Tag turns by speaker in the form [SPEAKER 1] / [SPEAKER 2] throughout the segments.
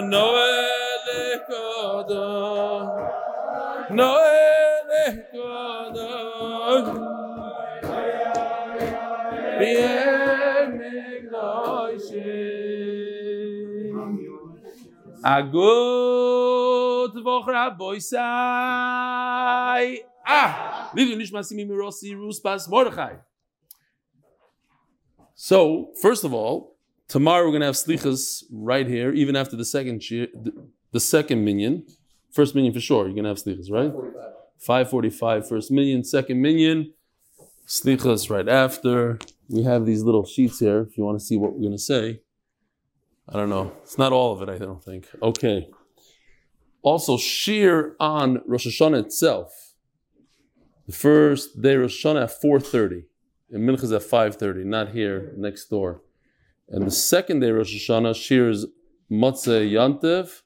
[SPEAKER 1] Noel Kodosh Noel Bien A good Woche Rabbi Sai. Ah, Lilu Nishmasimi Mirosi Ruspas Mordechai. So, first of all, tomorrow we're going to have slichas right here, even after the second the, the second minyan. First minion for sure, you're going to have slichas, right? 545, first minyan, second minion, slichas right after. We have these little sheets here if you want to see what we're going to say. I don't know. It's not all of it, I don't think. Okay. Also, shear on Rosh Hashanah itself. The first day Rosh Hashanah at 4.30. And Minchas at 5.30, not here, next door. And the second day Rosh Hashanah, shear is Matzeh Yantev.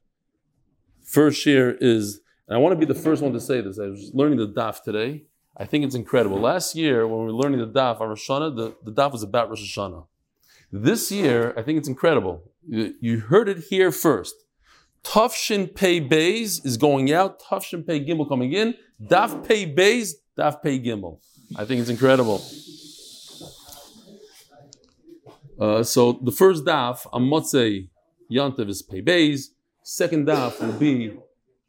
[SPEAKER 1] First shear is, and I want to be the first one to say this. I was learning the daf today. I think it's incredible. Last year, when we were learning the daf on Rosh Hashanah, the, the daf was about Rosh Hashanah. This year, I think it's incredible. You, heard it here first. Tufshin Pei Bays is going out. Tufshin Pei Gimel coming in. Daf Pei Bays, Daf Pei Gimel. I think it's incredible. Uh, so the first daf on Motzei Yantav is Pei Beis. Second daf will be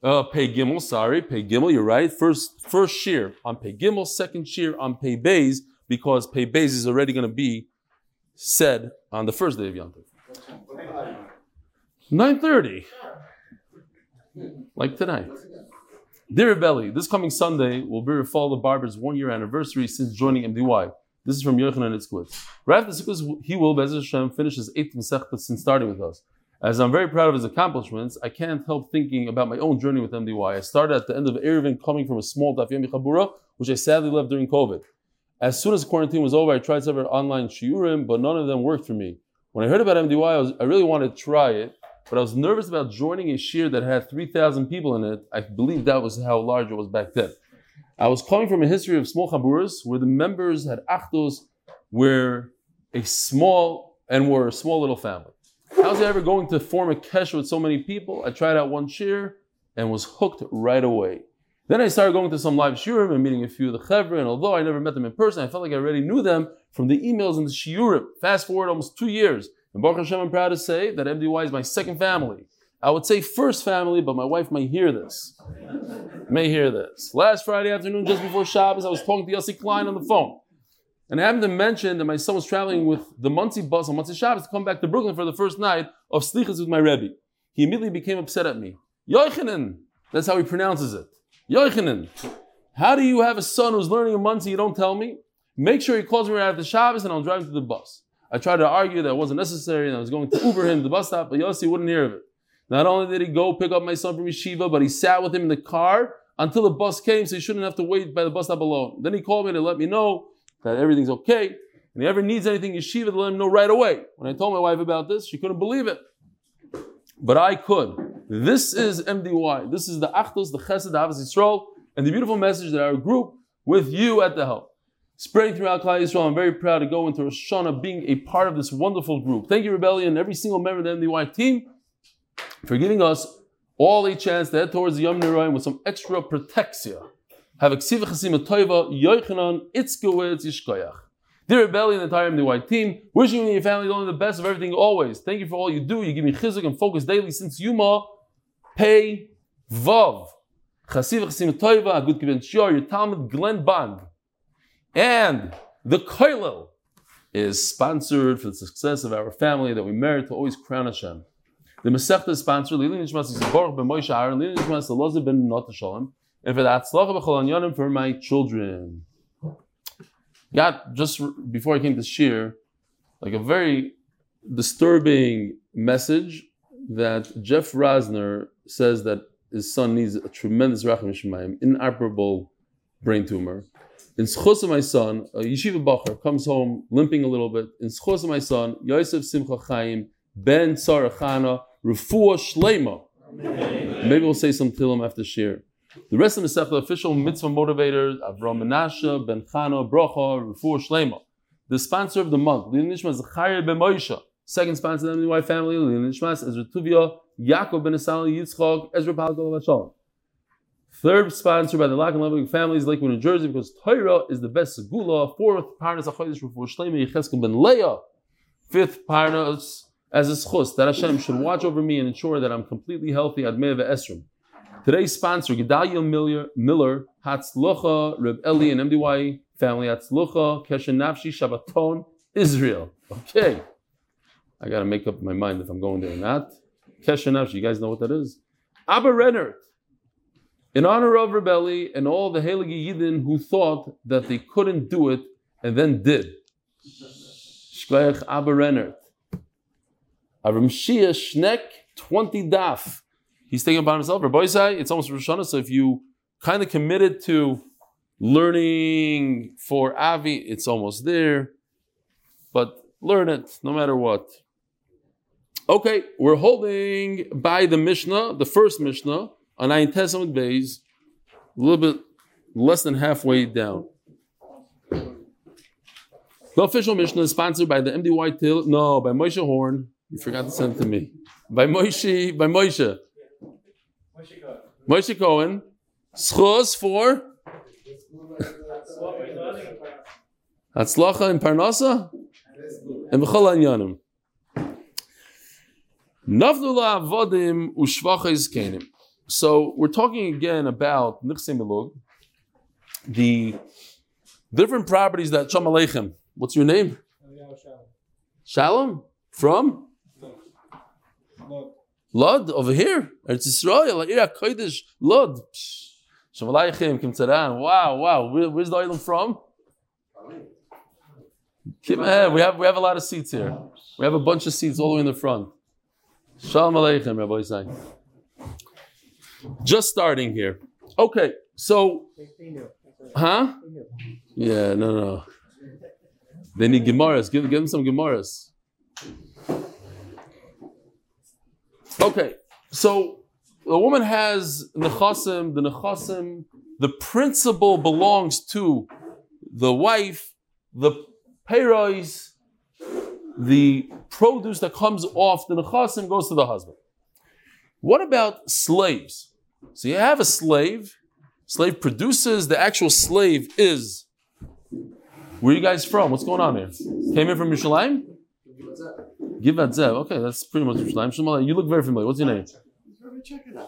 [SPEAKER 1] uh, Pei Gimel. Sorry, Pei Gimel. You're right. First first shear on Pei Gimel. Second shear on Pei Beis because Pei Beis is already going to be said on the first day of Yom Tov. 9.30. Like tonight. Dear Belly, this coming Sunday will be Rafal Barber's one year anniversary since joining MDY. This is from Yochanan Itzkowitz. Right after he will, Be'ez Hashem, finish his eighth Masechta since starting with us. As I'm very proud of his accomplishments, I can't help thinking about my own journey with MDY. I started at the end of Eruvin coming from a small Daf Yomi Chabura, which I sadly left during COVID. As soon as quarantine was over, I tried several online shiurim, but none of them worked for me. When I heard about MDY, I, was, I really wanted to try it, but I was nervous about joining a shiur that had 3,000 people in it. I believe that was how large it was back then. I was coming from a history of small chaburas where the members had achdos, were a small and were a small little family. How's it ever going to form a kesh with so many people? I tried out one shir and was hooked right away. Then I started going to some live shiurim and meeting a few of the chevra, and although I never met them in person, I felt like I already knew them from the emails and the shiurim. Fast forward almost two years, and Baruch Hashem, I'm proud to say that MDY is my second family. I would say first family, but my wife may hear this. may hear this. Last Friday afternoon, just before Shabbos, I was talking to Yossi Klein on the phone. And I happened to mention that my son was traveling with the Monsey bus on Monsey Shabbos to come back to Brooklyn for the first night of Slichas with my Rebbe. He immediately became upset at me. Yochanan, that's how he pronounces it. Yochanan, how do you have a son who's learning a month and you don't tell me? Make sure he calls me right after Shabbos and I'll drive him to the bus. I tried to argue that it wasn't necessary and I was going to Uber him to the bus stop, but Yossi wouldn't hear of it. Not only did he go pick up my son from yeshiva, but he sat with him in the car until the bus came, so he shouldn't have to wait by the bus stop alone. Then he called me to let me know that everything's okay. And he ever needs anything yeshiva, to let him know right away. When I told my wife about this, she couldn't believe it. But I could. This is MDY. This is the Achdus, the Chesed, the Avos Yisrael, and the beautiful message that our group, with you at the help, spreading throughout Klal Yisrael. I'm very proud to go into Rosh Hashanah being a part of this wonderful group. Thank you, Reb Eli and, every single member of the MDY team for giving us all a chance to head towards the Yom Nirayim with some extra protexia. Have a ksiva chasima toiva, yoichanan, itzkowetz, yishkoyach. Dear Reb Eli and, the entire MDY team, wishing you and your family only the best of everything always. Thank you for all you do. You give me chizuk and focus daily since Yoma Pei Vav. Chasiv Chasim Toiva, a good given Shior, your Talmud Glenn Bang. And the Koilel is sponsored for the success of our family that we merit to always crown Hashem. The Masechta is sponsored, Lili Nishmas Yisborach ben Moshe Aaron, Lili Nishmas Elazar ben Not Shalom, and for the Atzlacha b'chol anyonim for my children. Got just before I came to Shir, like a very disturbing message that Jeff Rosner says that his son needs a tremendous rachim shemayim, inoperable brain tumor. In schos of my son, a yeshiva bacher comes home limping a little bit. In schos of my son, Yosef Simcha Chaim ben Sarachana Rufua Shlema. Maybe we'll say some tilim after shir. The rest of the official mitzvah motivators, Avram Ben Chana, Bracha, Rufua Shlema. The sponsor of the month, Nishma Zachariah ben Moshe. Second sponsor of the MDY family, Lilin Shmas, Ezra Tuvia, Yaakov ben Asali, Yitzchok, Ezra Palkal Shalom. Third sponsor by the Lack and Levig families, Lakewood, New Jersey, because Torah is the best segula. Fourth, Parnas Achodesh Rufu Shleimi Yecheskel ben Leah. Fifth, Parnas as a schus that Hashem should watch over me and ensure that I'm completely healthy. Admei Esrim. Today's sponsor, Gedalia Miller, Miller Hatzlucha, Reb Eli, and MDY family, Hatzlucha, Keshen Nafshi, Shabbaton, Israel. Okay. I got to make up my mind if I'm going there or not. Keshen Nafshi, you guys know what that is? Abba Renner, in honor of Rebelli and all the Heilige Yidden who thought that they couldn't do it and then did. Shkoyach Abba Renner. Avram Shia Shnek, 20 daf. He's thinking about himself. Rabbi it's almost Rosh Hashanah, so if you kind of committed to learning for Avi, it's almost there. But learn it no matter what. Okay, we're holding by the Mishnah, the first Mishnah, on Ayin Tes Amud Bays, a little bit less than halfway down. The official Mishnah is sponsored by the MDY Till, no, by Moshe Horn. You forgot to send it to me. By Moshe, by Moshe. Moshe Cohen. Schos for Hatzlacha in Parnasa and B'chol Anyanim. Navnula avodim ushvachis kenim. So we're talking again about Nichse Milug, the different properties that Shalom Aleichem. What's your name? Shalom. Shalom? From? Lod over here. It's Israel. Ira Kodesh Lod. Shalom Aleichem Kim Tzaran. Wow, wow. Where, where's the island from? Keep eh, ahead. We have we have a lot of seats here. We have a bunch of seats all the way in the front. Shalom Aleichem, Rabbi Isai. Just starting here. Okay, so, huh? Yeah, no, no. They need Gemaras. Give, give them some Gemaras. Okay, so the woman has nechasim. The nechasim, the principle belongs to the wife. The payrois, the produce that comes off the nechasim goes to the husband. What about slaves? So you have a slave. Slave produces. The actual slave is. Where you guys from? What's going on here? Came in from Yerushalayim? Givat Zev. Okay, that's pretty much Yerushalayim. You look very familiar. What's your name?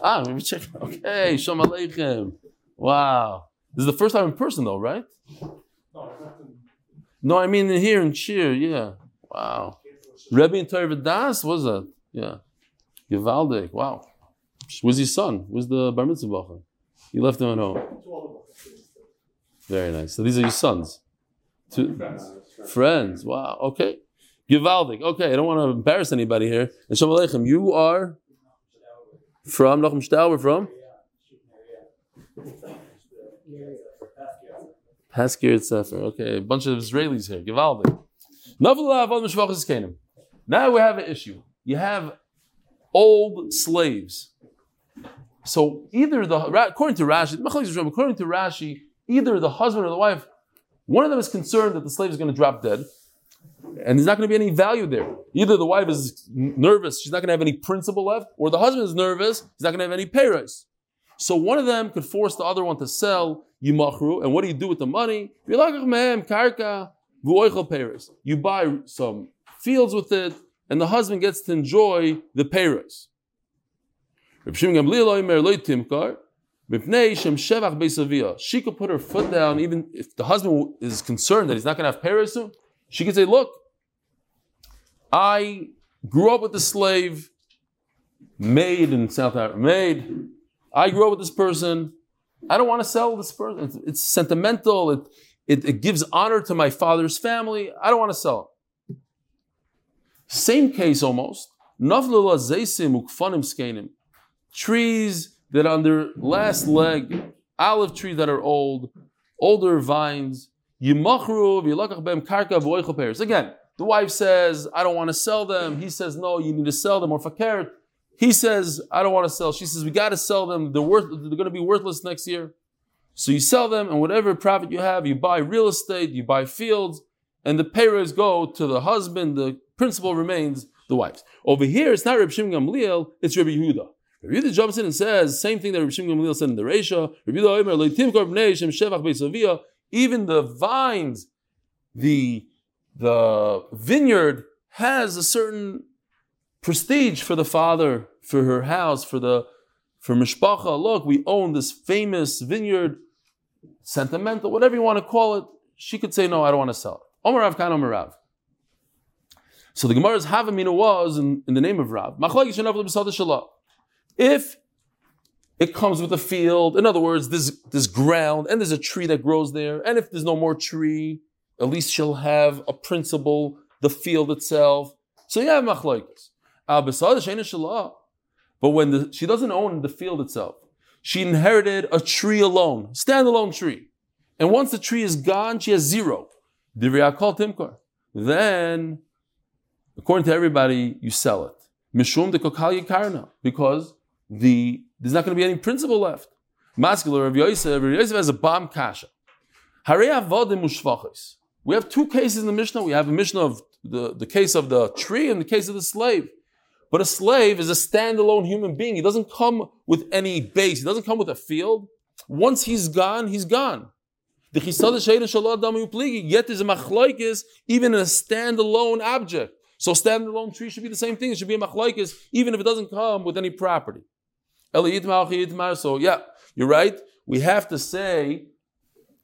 [SPEAKER 1] Ah, let me check. Okay, Shalom Aleichem. Wow. This is the first time in person, though, right? No, I mean here in Cheer, yeah. Wow. Rebbe and Torah Das, was that? Yeah. Givaldik, wow. Where's his son? Where's the bar mitzvah bacher? He left him at home. Very nice. So these are your sons? Two friends. Wow. Okay. Givaldik. Okay, I don't want to embarrass anybody here. And Shalom Aleichem, you are from Nachum Stauber from? Paskir Sefer. Okay, a bunch of Israelis here. Givaldik. Now we have an issue. You have old slaves. So either the according to Rashi, according to Rashi, either the husband or the wife, one of them is concerned that the slave is going to drop dead, and there's not going to be any value there. Either the wife is nervous, she's not going to have any principle left, or the husband is nervous, he's not going to have any payers. So one of them could force the other one to sell yimachru, and what do you do with the money? Oh, you buy some fields with it, and the husband gets to enjoy the payers. She could put her foot down, even if the husband is concerned that he's not going to have payers soon. She could say, "Look, I grew up with a slave, made in South Africa, made. I grew up with this person. I don't want to sell this person. It's, it's sentimental. It, it, it gives honor to my father's family. I don't want to sell it. Same case almost. Trees that on their last leg, olive trees that are old, older vines. Again, the wife says, I don't want to sell them. He says, no, you need to sell them. Or fakir, he says, I don't want to sell. She says, we got to sell them. They're, worth, they're going to be worthless next year. So you sell them, and whatever profit you have, you buy real estate, you buy fields, and the payers go to the husband, the principal remains the wife's. Over here, it's not Reb Shimon Gamliel, it's Rabbi Yehuda. Rabbi Yehuda jumps in and says, same thing that Reb Shimon Gamliel said in the Reisha, Rabbi Yehuda Omer, Even the vines, the, the vineyard has a certain prestige for the father, for her house, for the for mishpacha. Look, we own this famous vineyard, sentimental, whatever you want to call it. She could say, no, I don't want to sell it. Omer Rav Kan Omer Rav. So the Gemara's Havamina was in, in the name of Rav. If it comes with a field, in other words, there's, there's ground and there's a tree that grows there, and if there's no more tree, at least she'll have a principle, the field itself. So you have machlokes. Ah, but when the, she doesn't own the field itself, she inherited a tree alone, standalone tree. And once the tree is gone, she has zero. Then, according to everybody, you sell it. Mishum de karna, because the there's not going to be any principle left. Masculine Rav Yosef, Rav Yosef has a bomb kasha. We have two cases in the Mishnah. We have a Mishnah of the, the case of the tree and the case of the slave. But a slave is a standalone human being. He doesn't come with any base. He doesn't come with a field. Once he's gone, he's gone. The Yet there's a machloikis even in a standalone object. So standalone tree should be the same thing. It should be a machloikis even if it doesn't come with any property. So yeah, you're right. We have to say,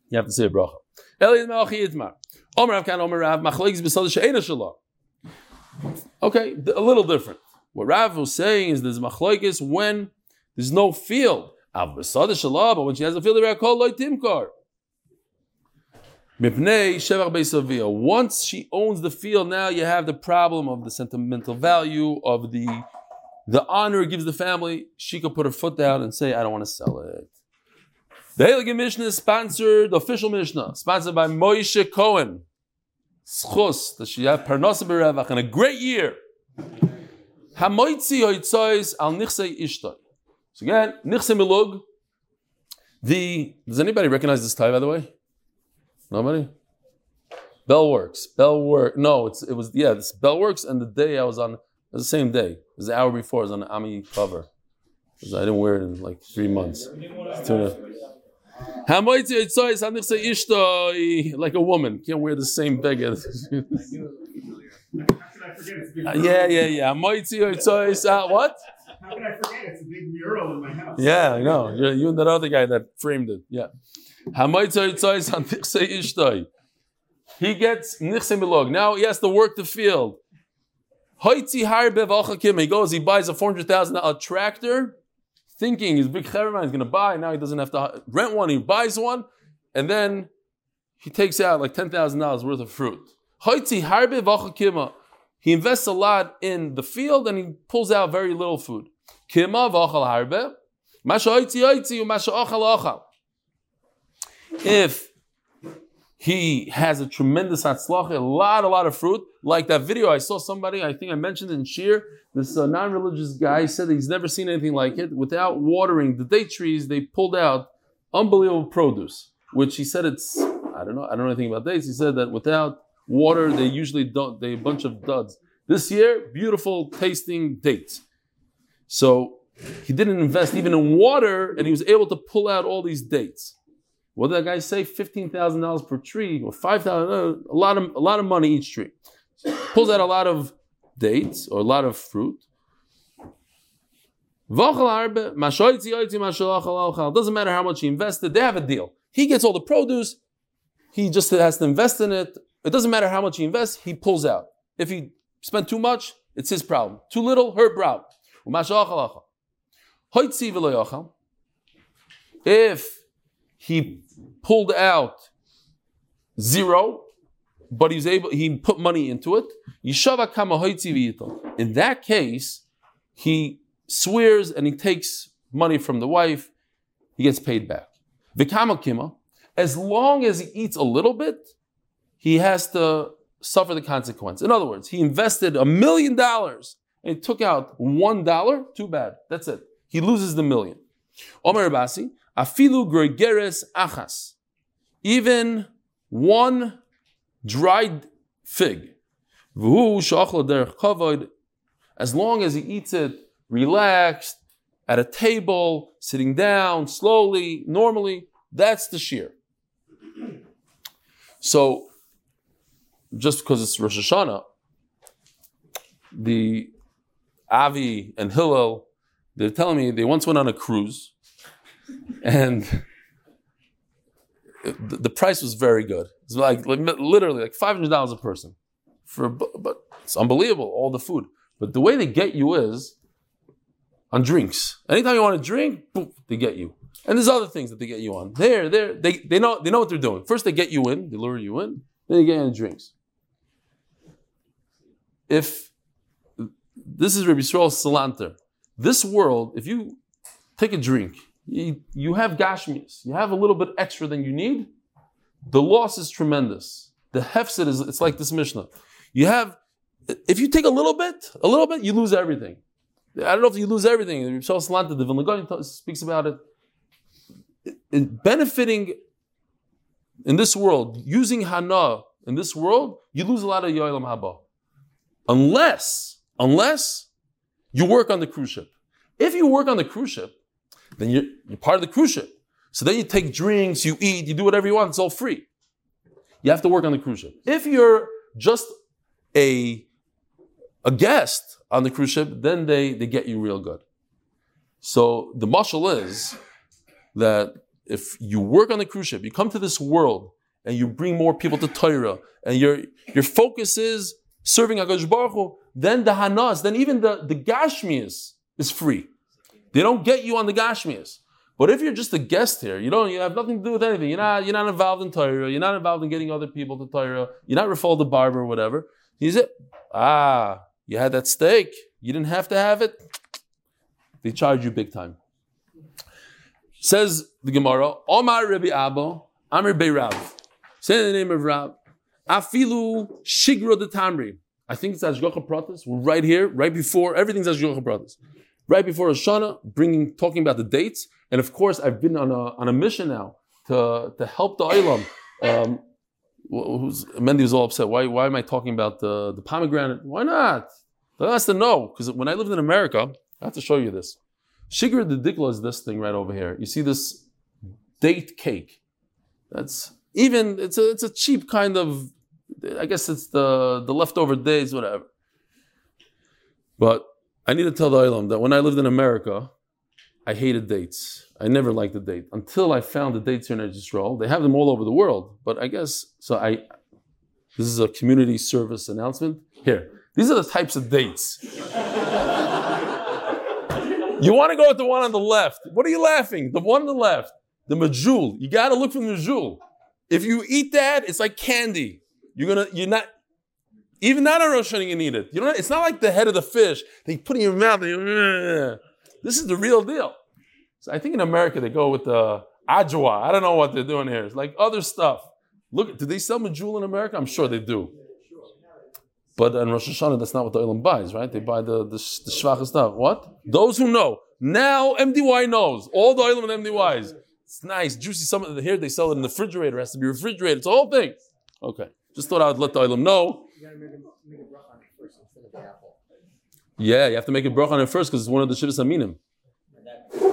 [SPEAKER 1] you have to say a bracha. Okay, a little different. What Rav was saying is there's machloikis when there's no field. But when she has a field, they're called loy timkar. Once she owns the field, now you have the problem of the sentimental value of the the honor it gives the family. She could put her foot down and say, "I don't want to sell it." The Heilige Mishnah is sponsored, the official Mishnah, sponsored by Moshe Cohen. Schus, that she have parnasa berevach and a great year. Hamoitzi hoitzois al nichse ishtoi. So again, nichse milug. The does anybody recognize this tie by the way? Nobody. Bell works. Bell work. No, it's it was yeah. This bell works, and the day I was on it was the same day. It was the hour before. I was on the Ami cover. I didn't wear it in like three months. Like a woman can't wear the same beggar. Uh, yeah, yeah, yeah. Uh, what?
[SPEAKER 2] How can I forget? It's a big mural in my house.
[SPEAKER 1] Yeah, I know. You, you and that other guy that framed it. Yeah. He gets nichse. Now he has to work the field. He goes, he buys a $400,000 tractor, thinking his big Cheraman is going to buy. Now he doesn't have to rent one, he buys one, and then he takes out like $10,000 worth of fruit. He invests a lot in the field and he pulls out very little food. Kima v'achal harbe. If he has a tremendous hatzlach, a lot, a lot of fruit, like that video I saw somebody, I think I mentioned in Shir, this uh, non-religious guy said he's never seen anything like it. Without watering the date trees, they pulled out unbelievable produce, which he said it's, I don't know, I don't know anything about dates. He said that without Water, they usually don't, they a bunch of duds. This year, beautiful tasting dates. So he didn't invest even in water, and he was able to pull out all these dates. What did that guy say? Fifteen thousand dollars per tree, or five thousand, uh, a lot of a lot of money each tree. Pulls out a lot of dates or a lot of fruit. Doesn't matter how much he invested, they have a deal. He gets all the produce, he just has to invest in it, it doesn't matter how much he invests, he pulls out. If he spent too much, it's his problem. Too little, her problem. If he pulled out zero, but he's able, he put money into it. In that case, he swears and he takes money from the wife, he gets paid back. As long as he eats a little bit, he has to suffer the consequence. In other words, he invested a million dollars and took out one dollar, too bad. That's it. He loses the million. Omer Abasi, afilu gregeres achas. Even one dried fig. As long as he eats it relaxed, at a table, sitting down, slowly, normally, that's the shear. So, just because it's Rosh Hashanah, the Avi and Hillel, they're telling me they once went on a cruise, and the, price was very good. It's like, like literally like five hundred dollars a person for, but it's unbelievable all the food. But the way they get you is on drinks. Anytime you want to drink, they get you. And there's other things that they get you on. There, there, they, they know they know what they're doing. First they get you in, they lure you in, then they get you on drinks. If this is Rabbi Yisrael Salanter, this world, if you take a drink, you, have gashmis, you have a little bit extra than you need, the loss is tremendous. The hefset is it's like this Mishnah. You have if you take a little bit, a little bit, you lose everything. I don't know if you lose everything. Rabbi Yisrael Salanter, the Vilna speaks about it in benefiting in this world, using Hana in this world, you lose a lot of Yoilam Haba. Unless, unless you work on the cruise ship. If you work on the cruise ship, then you're, you're part of the cruise ship. So then you take drinks, you eat, you do whatever you want, it's all free. You have to work on the cruise ship. If you're just a, a guest on the cruise ship, then they, they get you real good. So the mashal is that if you work on the cruise ship, you come to this world and you bring more people to Torah, and your your focus is serving Hakadosh Baruch then the Hanas, then even the the Gashmias is free. They don't get you on the Gashmias. But if you're just a guest here, you don't you have nothing to do with anything. You're not you're not involved in Torah. You're not involved in getting other people to Torah. You're not Rafal the barber or whatever. He's it. Ah, you had that steak. You didn't have to have it. They charge you big time. Says the Gemara, Omar Rabbi Abba, Amir Beirav. Say the name of Rab. Afilu Shigro de Tamri. I think it's Ashgocha Pratis. We're right here, right before, everything's Ashgocha Pratis. Right before Hoshana, bringing, talking about the dates. And of course, I've been on a, on a mission now to, to help the Olam. Um, who's, Mendy was all upset. Why, why am I talking about the, the pomegranate? Why not? That has to know. Because when I lived in America, I have to show you this. Shigur the dikla is this thing right over here. You see this date cake. That's even it's a it's a cheap kind of I guess it's the the leftover days, whatever. But I need to tell the Ilam that when I lived in America, I hated dates. I never liked the date until I found the dates here in Israel. They have them all over the world, but I guess so. I this is a community service announcement. Here, these are the types of dates. You want to go with the one on the left. What are you laughing? The one on the left, the majul. You got to look for the majul. If you eat that, it's like candy. You're gonna, you're not, even not a Rosh Hashanah, you need it. You know, it's not like the head of the fish that you put in your mouth. You, this is the real deal. So I think in America they go with the ajwa. I don't know what they're doing here. It's like other stuff. Look, do they sell majul in America? I'm sure they do. But in Rosh Hashanah, that's not what the Olam buys, right? They buy the, the, the stuff. What? Those who know. Now MDY knows. All the Olam and MDYs. It's nice, juicy. Some here they sell it in the refrigerator. It has to be refrigerated. It's a whole thing. Okay. Just thought I would let the Olam know. Yeah, you have to make a brach on it first because it's one of the Shivas Aminim.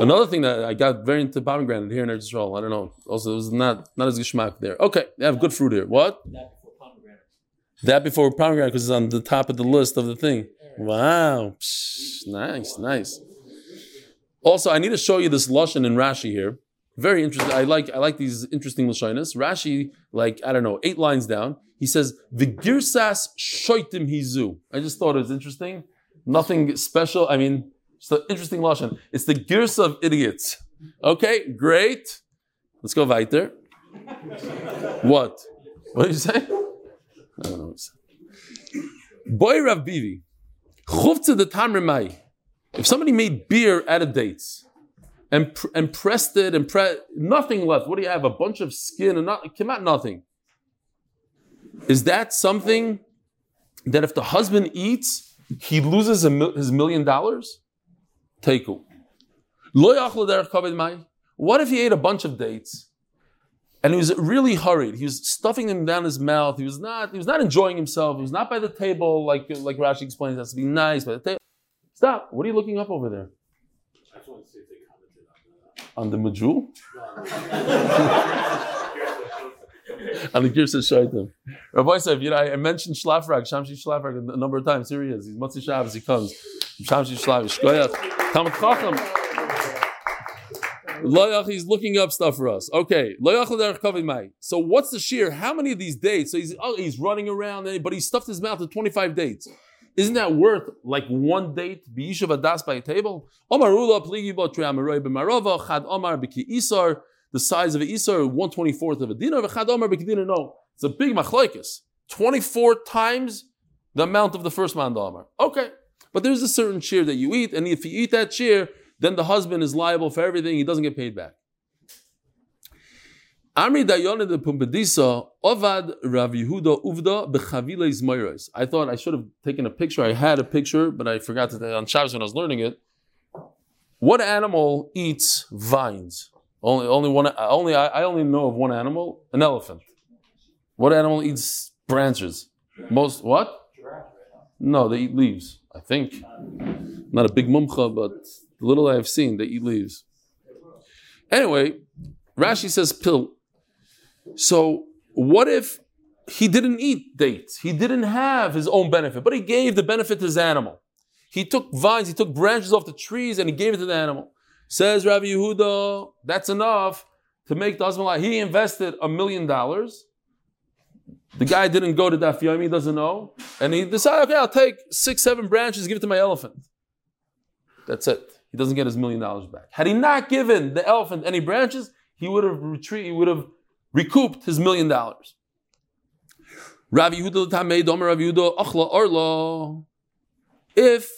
[SPEAKER 1] Another thing that I got very into pomegranate here in Israel, I don't know. Also, it was not not as geschmack there. Okay, they have good fruit here. What? That before pomegranate. That before pomegranate because it's on the top of the list of the thing. Wow. Psh, nice, nice. Also, I need to show you this lashon in Rashi here. Very interesting. I like I like these interesting lashonis. Rashi, like I don't know, eight lines down, he says the girsas shoitim hizu. I just thought it was interesting. Nothing special. I mean, it's an interesting lashon. It's the girs of idiots. Okay, great. Let's go weiter. what? What did you say? I don't know. Boy Rav Bivi, chufta the tamr mai. If somebody made beer out of dates and and pressed it and pre- nothing left, what do you have? A bunch of skin and not came out nothing. Is that something that if the husband eats, he loses mil- his million dollars? Teiku. What if he ate a bunch of dates and he was really hurried. He was stuffing them down his mouth. He was not. He was not enjoying himself. He was not by the table like like Rashi explains. It has to be nice by the table. Stop. What are you looking up over there?
[SPEAKER 3] I just want to see if they commented
[SPEAKER 1] On the Majul?
[SPEAKER 3] on
[SPEAKER 1] the Girsa Shaitim. Rabbi said, you know, I mentioned Shlafrak, Shamshi Shlafrak a number of times. Here he is. He's Matzi Shabbos. He comes. Shamshi Shlafrak. Shkoyach. Talmud Chacham. Loyach, he's looking up stuff for us. Okay. So what's the shear? How many of these dates? So he's, oh, he's running around, but he stuffed his mouth with 25 dates. Isn't that worth like one date? B'yishav adas by a table? Omar ula pligi bo triamaroi b'marova chad omar b'ki isar the size of an Isar, 124th of a dinar, v'chad omer b'kedina, no. It's a big machlokes. 24 times the amount of the first man omer. Okay. But there's a certain shear that you eat, and if you eat that shear, then the husband is liable for everything, he doesn't get paid back. Amri Dayon de Pumbedisa, Ovad Rav Yehuda Uvda Bechaviles Moiros. I thought I should have taken a picture. I had a picture, but I forgot to on Shabbos when I was learning it. What animal eats vines? Only, only one. Only I, I only know of one animal: an elephant. What animal eats branches? Most what? No, they eat leaves. I think. Not a big mumcha, but the little I have seen, they eat leaves. Anyway, Rashi says pill. So what if he didn't eat dates? He didn't have his own benefit, but he gave the benefit to his animal. He took vines, he took branches off the trees, and he gave it to the animal. Says Rabbi Yehuda, that's enough to make the husband. He invested a million dollars. The guy didn't go to Daf Yomi, he doesn't know. And he decided, okay, I'll take six, seven branches, give it to my elephant. That's it. He doesn't get his million dollars back. Had he not given the elephant any branches, he would have retreated, he would have recouped his million dollars. Rabbi Yehuda Tamei Domer Rabbi Yehuda Achla Orla. If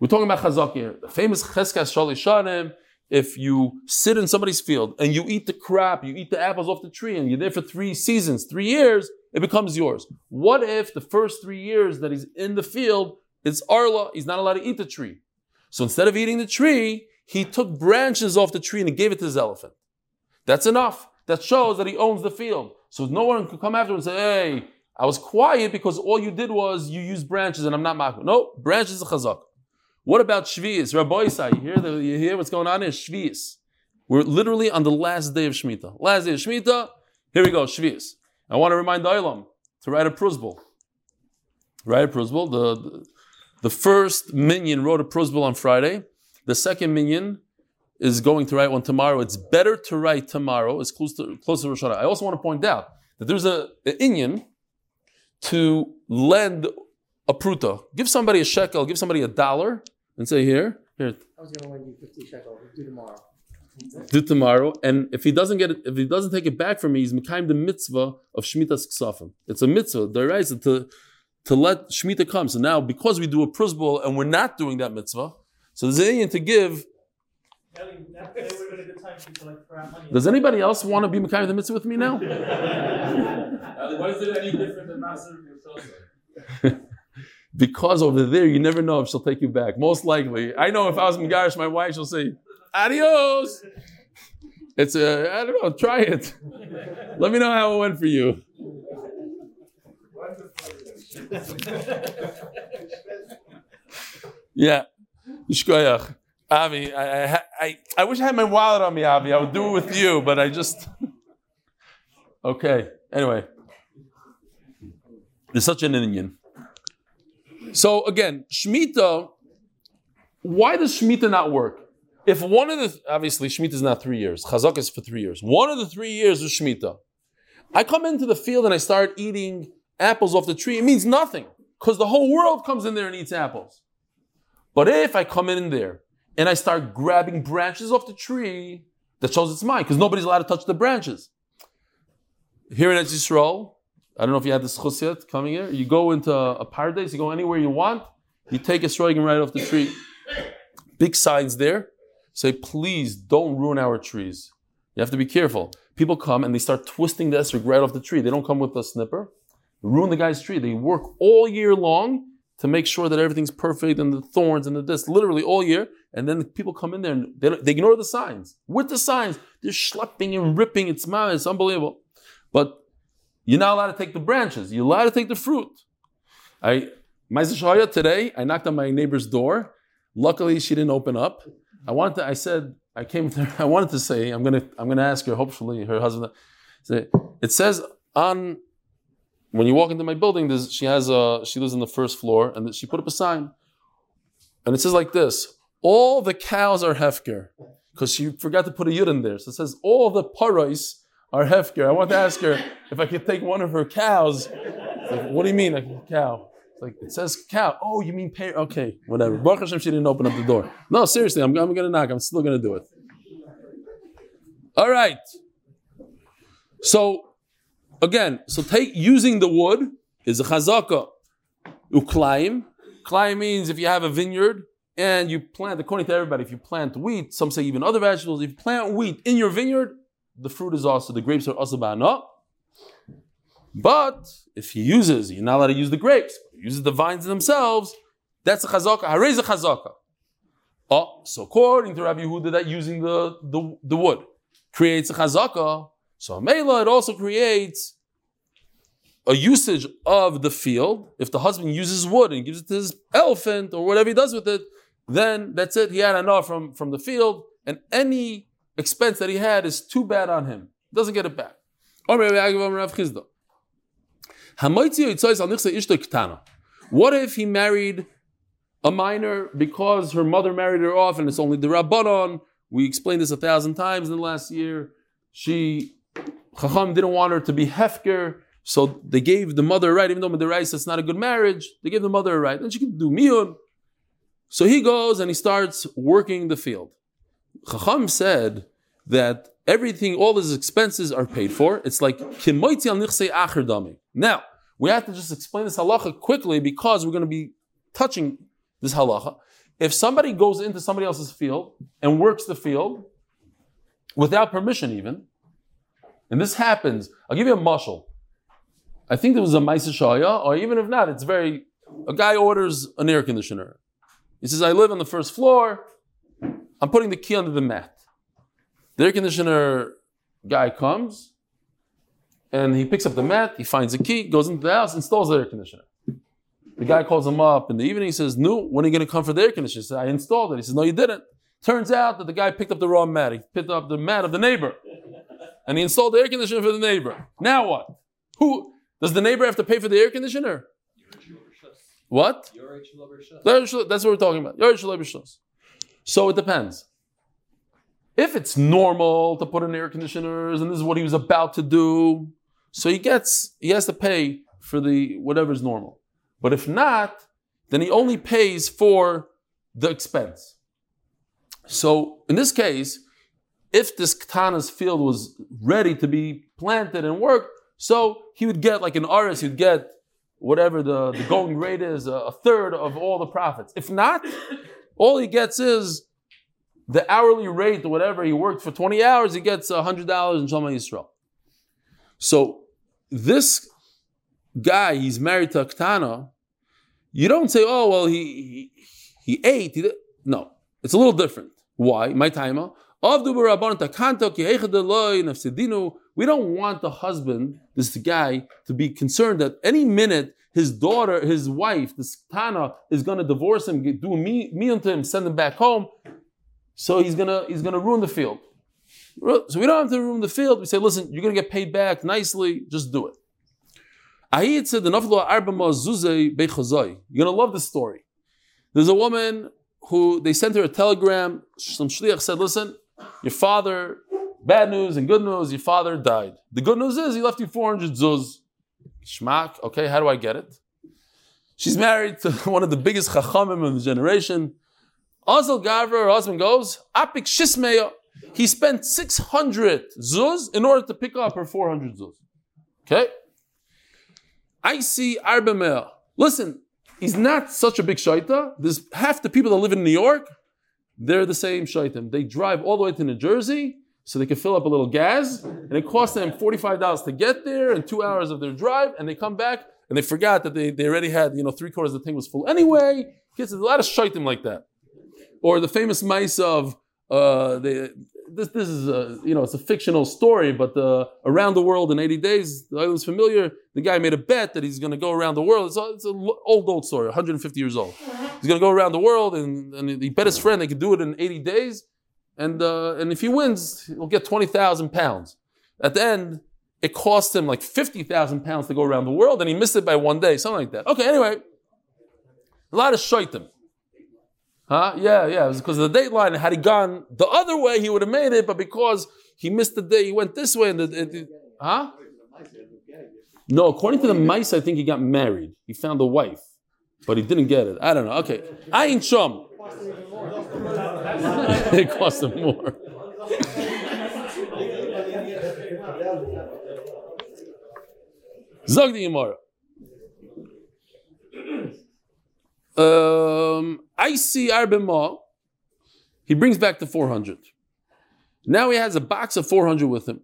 [SPEAKER 1] we're talking about chazak here, the famous Cheskas Shalishanim, if you sit in somebody's field and you eat the crap, you eat the apples off the tree, and you're there for three seasons, three years, it becomes yours. What if the first three years that he's in the field, it's Orla, he's not allowed to eat the tree. So instead of eating the tree, he took branches off the tree and he gave it to his elephant. That's enough. That shows that he owns the field. So no one could come after him and say, hey, I was quiet because all you did was you used branches and I'm not makbid. No, branches are chazak. What about Shvi'is? Rabbi you hear, the, you hear what's going on here? Shvi'is. We're literally on the last day of Shemitah. Last day of Shemitah, here we go, Shvi'is. I want to remind the to write a prusbul. Write a prusbul. The, the, the first minion wrote a prusbul on Friday. The second minion is going to write one tomorrow. It's better to write tomorrow. It's close to, close to Rosh Hashanah. I also want to point out that there's a, an Inyan to lend a pruta. Give somebody a shekel, give somebody a dollar, and say, here, here,
[SPEAKER 4] I was going to lend you 50 shekels. Do tomorrow.
[SPEAKER 1] do tomorrow. And if he doesn't get it, if he doesn't take it back from me, he's mekayim the mitzvah of shmitas ksafim. It's a mitzvah, the to to let shmita come. So now, because we do a prusbul and we're not doing that mitzvah, so there's an to give. Does anybody else want to be mekayim the mitzvah with me now?
[SPEAKER 3] Uh, Why is it any different than Maser
[SPEAKER 1] because over there you never know if she'll take you back. Most likely, I know if I was Megarish, my wife, she'll say, "Adios." It's a, I don't know. Try it. Let me know how it went for you. Yeah, Shkoyach. Avi, I, I, I, wish I had my wallet on me, Avi. I would do it with you, but I just. Okay. Anyway, there's such an Inyan. So again, Shemitah, why does Shemitah not work? If one of the, obviously Shemitah is not three years, Chazak is for three years. One of the three years is Shemitah. I come into the field and I start eating apples off the tree, it means nothing because the whole world comes in there and eats apples. But if I come in there and I start grabbing branches off the tree, that shows it's mine because nobody's allowed to touch the branches. Here in Eretz Yisrael, I don't know if you had this chus yet coming here. You go into a paradise, you go anywhere you want, you take a striking right off the tree. Big signs there say, please don't ruin our trees. You have to be careful. People come and they start twisting the esrog right off the tree. They don't come with a snipper. Ruin the guy's tree. They work all year long to make sure that everything's perfect and the thorns and the this, literally all year. And then the people come in there and they, they ignore the signs. With the signs, they're schlepping and ripping. It's man, it's unbelievable. But you're not allowed to take the branches. You're allowed to take the fruit. I Ma'aser Shahaya today, I knocked on my neighbor's door. Luckily, she didn't open up. I wanted to, I said, I came to her, I wanted to say, I'm gonna I'm gonna ask her, hopefully her husband. It says on when you walk into my building, she has a she lives on the first floor, and she put up a sign, and it says like this: all the cows are hefker, because she forgot to put a yud in there. So it says all the parais are hefker. I want to ask her if I could take one of her cows. Like, what do you mean, a cow? Like it says cow. Oh, you mean pay? Okay, whatever. Baruch Hashem, she didn't open up the door. No, seriously, I'm, I'm gonna knock. I'm still gonna do it. All right. So again, so take using the wood is a chazaka. Uklaim. Klaim means if you have a vineyard and you plant, according to everybody, if you plant wheat, some say even other vegetables, if you plant wheat in your vineyard, the fruit is also, the grapes are also ba'ana. But if he uses, you're not allowed to use the grapes, he uses the vines themselves, that's a chazaka. Harez a chazaka. Oh, so according to Rabbi Yehuda, that using the, the, the wood creates a chazaka. So Mela, it also creates a usage of the field. If the husband uses wood and gives it to his elephant or whatever he does with it, then that's it. He had enough from, from the field, and any expense that he had is too bad on him. Doesn't get it back. What if he married a minor because her mother married her off and it's only the Rabbanon? We explained this a thousand times in the last year. She, Chacham didn't want her to be Hefker, so they gave the mother a right, even though Madaraisa it's not a good marriage, they gave the mother a right. Then she could do Miyun. So he goes and he starts working the field. Chacham said that everything, all his expenses are paid for. It's like kimoiti al nichsei acher. Now, we have to just explain this halacha quickly because we're going to be touching this halacha. If somebody goes into somebody else's field and works the field without permission, even, and this happens, I'll give you a mushal. I think there was a Maisa Shaya, or even if not, it's very. A guy orders an air conditioner. He says, I live on the first floor. I'm putting the key under the mat. The air conditioner guy comes and he picks up the mat, he finds a key, goes into the house, installs the air conditioner. The guy calls him up in the evening, he says, No, when are you going to come for the air conditioner? He says, I installed it. He says, No, you didn't. Turns out that the guy picked up the wrong mat. He picked up the mat of the neighbor. And he installed the air conditioner for the neighbor. Now what? Who does the neighbor have to pay for the air conditioner? What? That's what we're talking about. So it depends. If it's normal to put in air conditioners and this is what he was about to do, so he gets he has to pay for the whatever's normal. But if not, then he only pays for the expense. So in this case, if this katana's field was ready to be planted and worked, so he would get like an aris, he'd get whatever the, the going rate is, a, third of all the profits. If not, all he gets is the hourly rate whatever he worked for 20 hours, he gets $100 in Shalom Yisrael. So this guy, he's married to a Ktana, you don't say, oh, well, he, he, he ate. He. No, it's a little different. Why? My timer. We don't want the husband, this guy, to be concerned that any minute his daughter, his wife, this Tana, is going to divorce him, do a me, me unto him, send him back home. So he's gonna he's gonna ruin the field. So we don't have to ruin the field. We say, listen, you're gonna get paid back nicely. Just do it. Said, You're gonna love this story. There's a woman who they sent her a telegram. Some shliach said, listen, your father, bad news and good news, your father died. The good news is he left you 400 zuz. Shmak, okay, how do I get it? She's married to one of the biggest chachamim of the generation. Azel Gavra, her husband goes, Apik Shismeya. He spent 600 zuz in order to pick up her 400 zuz. Okay? I see Arbamel. Listen, he's not such a big shaita. There's half the people that live in New York, they're the same shaitim. They drive all the way to New Jersey so they can fill up a little gas, and it costs them $45 to get there and two hours of their drive, and they come back and they forgot that they, they already had, you know, three quarters of the thing was full. Anyway, kids, there's a lot of shaitim like that. Or the famous mice of, uh, they, this, this is a, you know, it's a fictional story, but uh, around the world in 80 days, the island's familiar. The guy made a bet that he's going to go around the world. It's, a, it's an old, old story, 150 years old. He's going to go around the world, and, and he bet his friend they could do it in 80 days. And, uh, and if he wins, he'll get 20,000 pounds. At the end, it cost him like 50,000 pounds to go around the world, and he missed it by one day, something like that. Okay, anyway, a lot of shaitim. Huh? Yeah, yeah. It was because of the date line. Had he gone the other way, he would have made it, but because he missed the day, he went this way. And the, it, it- huh? No, according to the mice, I think he got married. He found a wife, but he didn't get it. I don't know. Okay. I ain't Shom. it cost him more. Zog the Gemara. Um, I see Arbema. He brings back the 400. Now he has a box of 400 with him.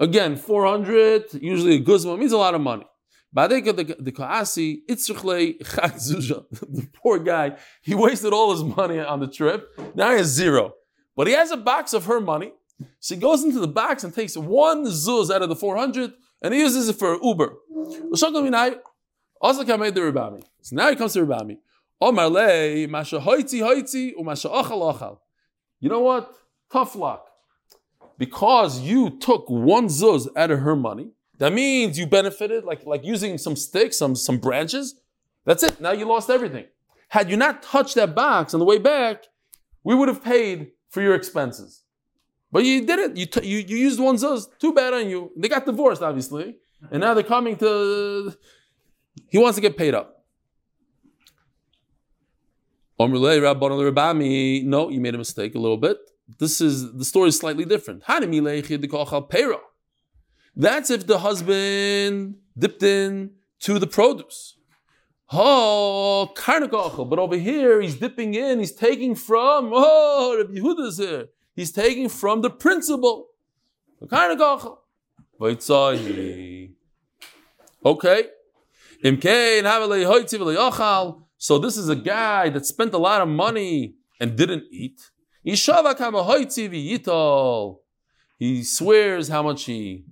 [SPEAKER 1] Again, 400, usually a guzma, means a lot of money. The poor guy, he wasted all his money on the trip. Now he has zero. But he has a box of her money. So he goes into the box and takes one zuz out of the 400 and he uses it for Uber. So now he comes to Rabami. Ochal ochal. You know what? Tough luck. Because you took one zuz out of her money, that means you benefited, like, like using some sticks, some, some branches. That's it. Now you lost everything. Had you not touched that box on the way back, we would have paid for your expenses. But you didn't. You, t- you, you used one zuz. Too bad on you. They got divorced, obviously. And now they're coming to. He wants to get paid up. Rabban Rabami. No, you made a mistake a little bit. This is the story is slightly different. That's if the husband dipped in to the produce. Oh. But over here, he's dipping in. He's taking from. Oh, Rabbi Yehuda's here. He's taking from the. Vaitzai. Okay. Imkein havelei hoitzi v'lei ochal. So this is a guy that spent a lot of money and didn't eat. Ishava kama hoitzi v'yitol. He swears how much he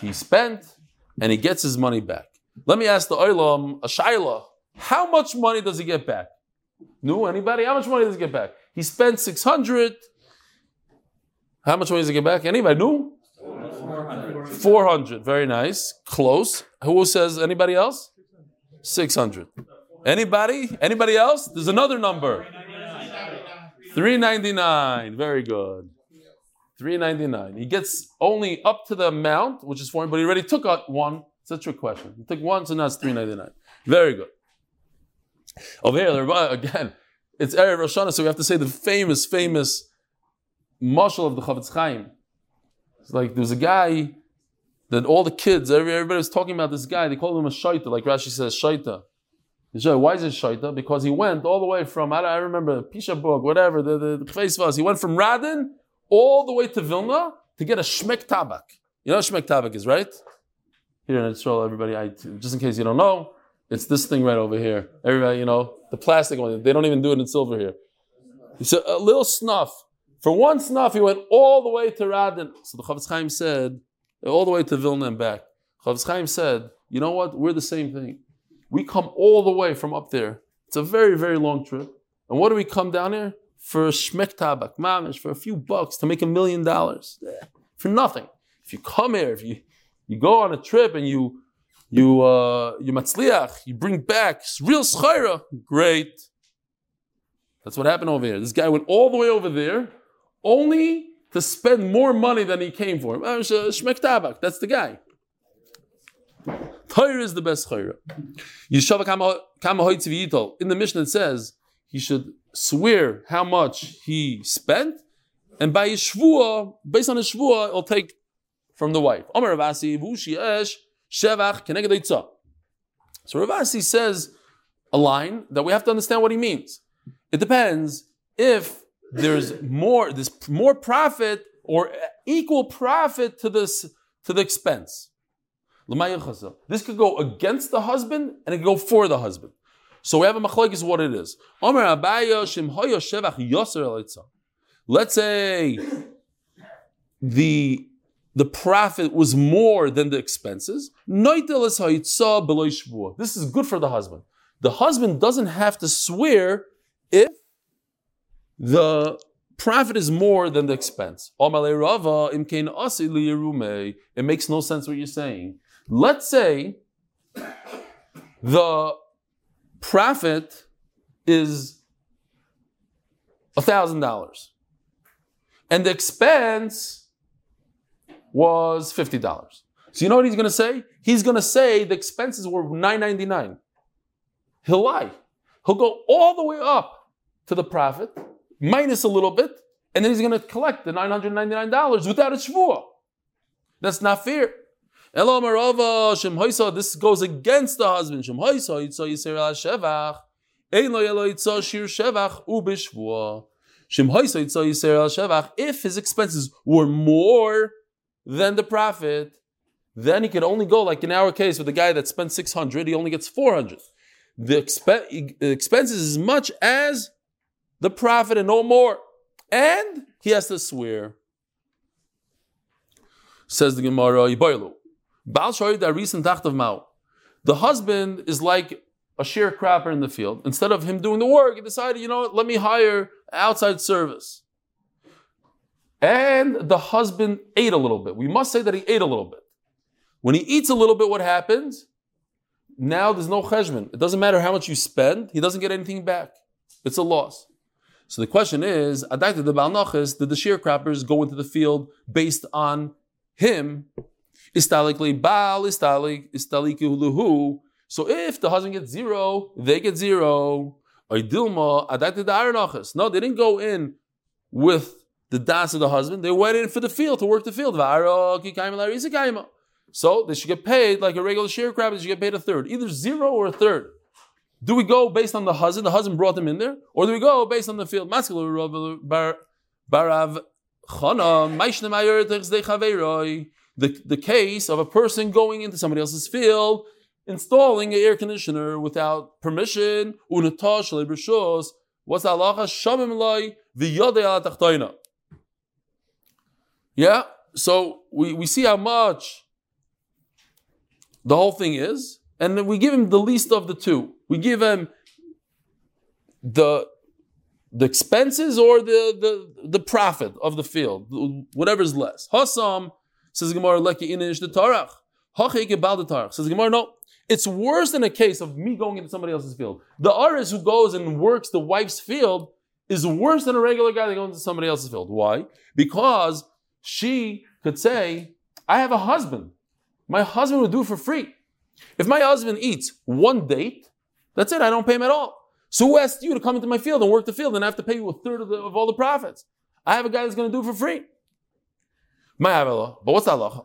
[SPEAKER 1] he spent, and he gets his money back. Let me ask the Olam a shaila. How much money does he get back? No, anybody? How much money does he get back? He spent six hundred. How much money does he get back? Anybody? No. 400. Very nice. Close. Who says anybody else? 600. Anybody? Anybody else? There's another number. 399. Very good. 399. He gets only up to the amount, which is 400, but he already took out one. It's a trick question. He took one, so now it's 399. Very good. Over here, again, it's Erev Rosh Hashanah, so we have to say the famous, famous mashal of the Chafetz Chaim. It's like there's a guy that all the kids, everybody was talking about this guy. They called him a shaita, like Rashi says, shaita. Why is it shaita? Because he went all the way from I, I remember Pisha book, whatever the the, the place was. He went from Radin all the way to Vilna to get a shmek tabak. You know what shmek tabak is, right? Here in Israel, everybody, I, just in case you don't know, it's this thing right over here. Everybody, you know, the plastic one. They don't even do it in silver here. It's a, a little snuff. For one snuff, he went all the way to Radin. So the Chafetz Chaim said, all the way to Vilna and back. Chafetz Chaim said, you know what? We're the same thing. We come all the way from up there. It's a very, very long trip. And what do we come down here? For a shmek tabak, mamish, for a few bucks to make a million dollars. For nothing. If you come here, if you, you go on a trip and you you uh, you matzliach, you bring back real schayra, great. That's what happened over here. This guy went all the way over there, only to spend more money than he came for. Uh, that's the guy. Torah is the best hoitzi. In the Mishnah it says he should swear how much he spent, and by his shvua, based on his shvua, he'll take from the wife. So Ravasi says a line that we have to understand what he means. It depends if there's more, there's more profit or equal profit to this to the expense. This could go against the husband and it could go for the husband. So we have a machlek is what it is. Let's say the the profit was more than the expenses. This is good for the husband. The husband doesn't have to swear if the profit is more than the expense. It makes no sense what you're saying. Let's say the profit is $1,000 and the expense was $50. So you know what he's going to say? He's going to say the expenses were $9.99. He'll lie. He'll go all the way up to the profit, minus a little bit, and then he's going to collect the $999 without a shvuah. That's not fair. Elo marava shem. This goes against the husband. Shem hoisa al shevach. Ein lo yelo yitzo shir shevach ubishvua. Shem hoisa al shevach. If his expenses were more than the profit, then he could only go like in our case with the guy that spent six hundred. He only gets four hundred. The exp- expenses as much as the prophet and no more, and he has to swear. Says the Gemara, Yibaylu. Baal Sharid Aris and Tacht of Mao. The husband is like a sharecropper in the field. Instead of him doing the work, he decided, you know what, let me hire outside service. And the husband ate a little bit. We must say that he ate a little bit. When he eats a little bit, what happens? Now there's no cheshbon. It doesn't matter how much you spend, he doesn't get anything back. It's a loss. So the question is, did the Balnachis, did the sharecroppers go into the field based on him Istalikli Baal, Istalik, Istaliku So if the husband gets zero, they get zero. Dilma, No, they didn't go in with the das of the husband. They went in for the field to work the field. So they should get paid like a regular sharecropper. They should get paid a third, either zero or a third. Do we go based on the husband? The husband brought them in there, or do we go based on the field? The, the case of a person going into somebody else's field, installing an air conditioner without permission, what's the halacha? Yeah, so we, we see how much the whole thing is, and then we give him the least of the two. We give him the the expenses or the, the, the profit of the field, whatever is less. Hasam Says Gemara, Leki inish the Tarach. Says Gemara, no. It's worse than a case of me going into somebody else's field. The artist who goes and works the wife's field is worse than a regular guy that goes into somebody else's field. Why? Because she could say, I have a husband. My husband would do it for free. If my husband eats one date, that's it, I don't pay him at all. So who asked you to come into my field and work the field and I have to pay you a third of, the, of all the profits? I have a guy that's going to do it for free. But what's law?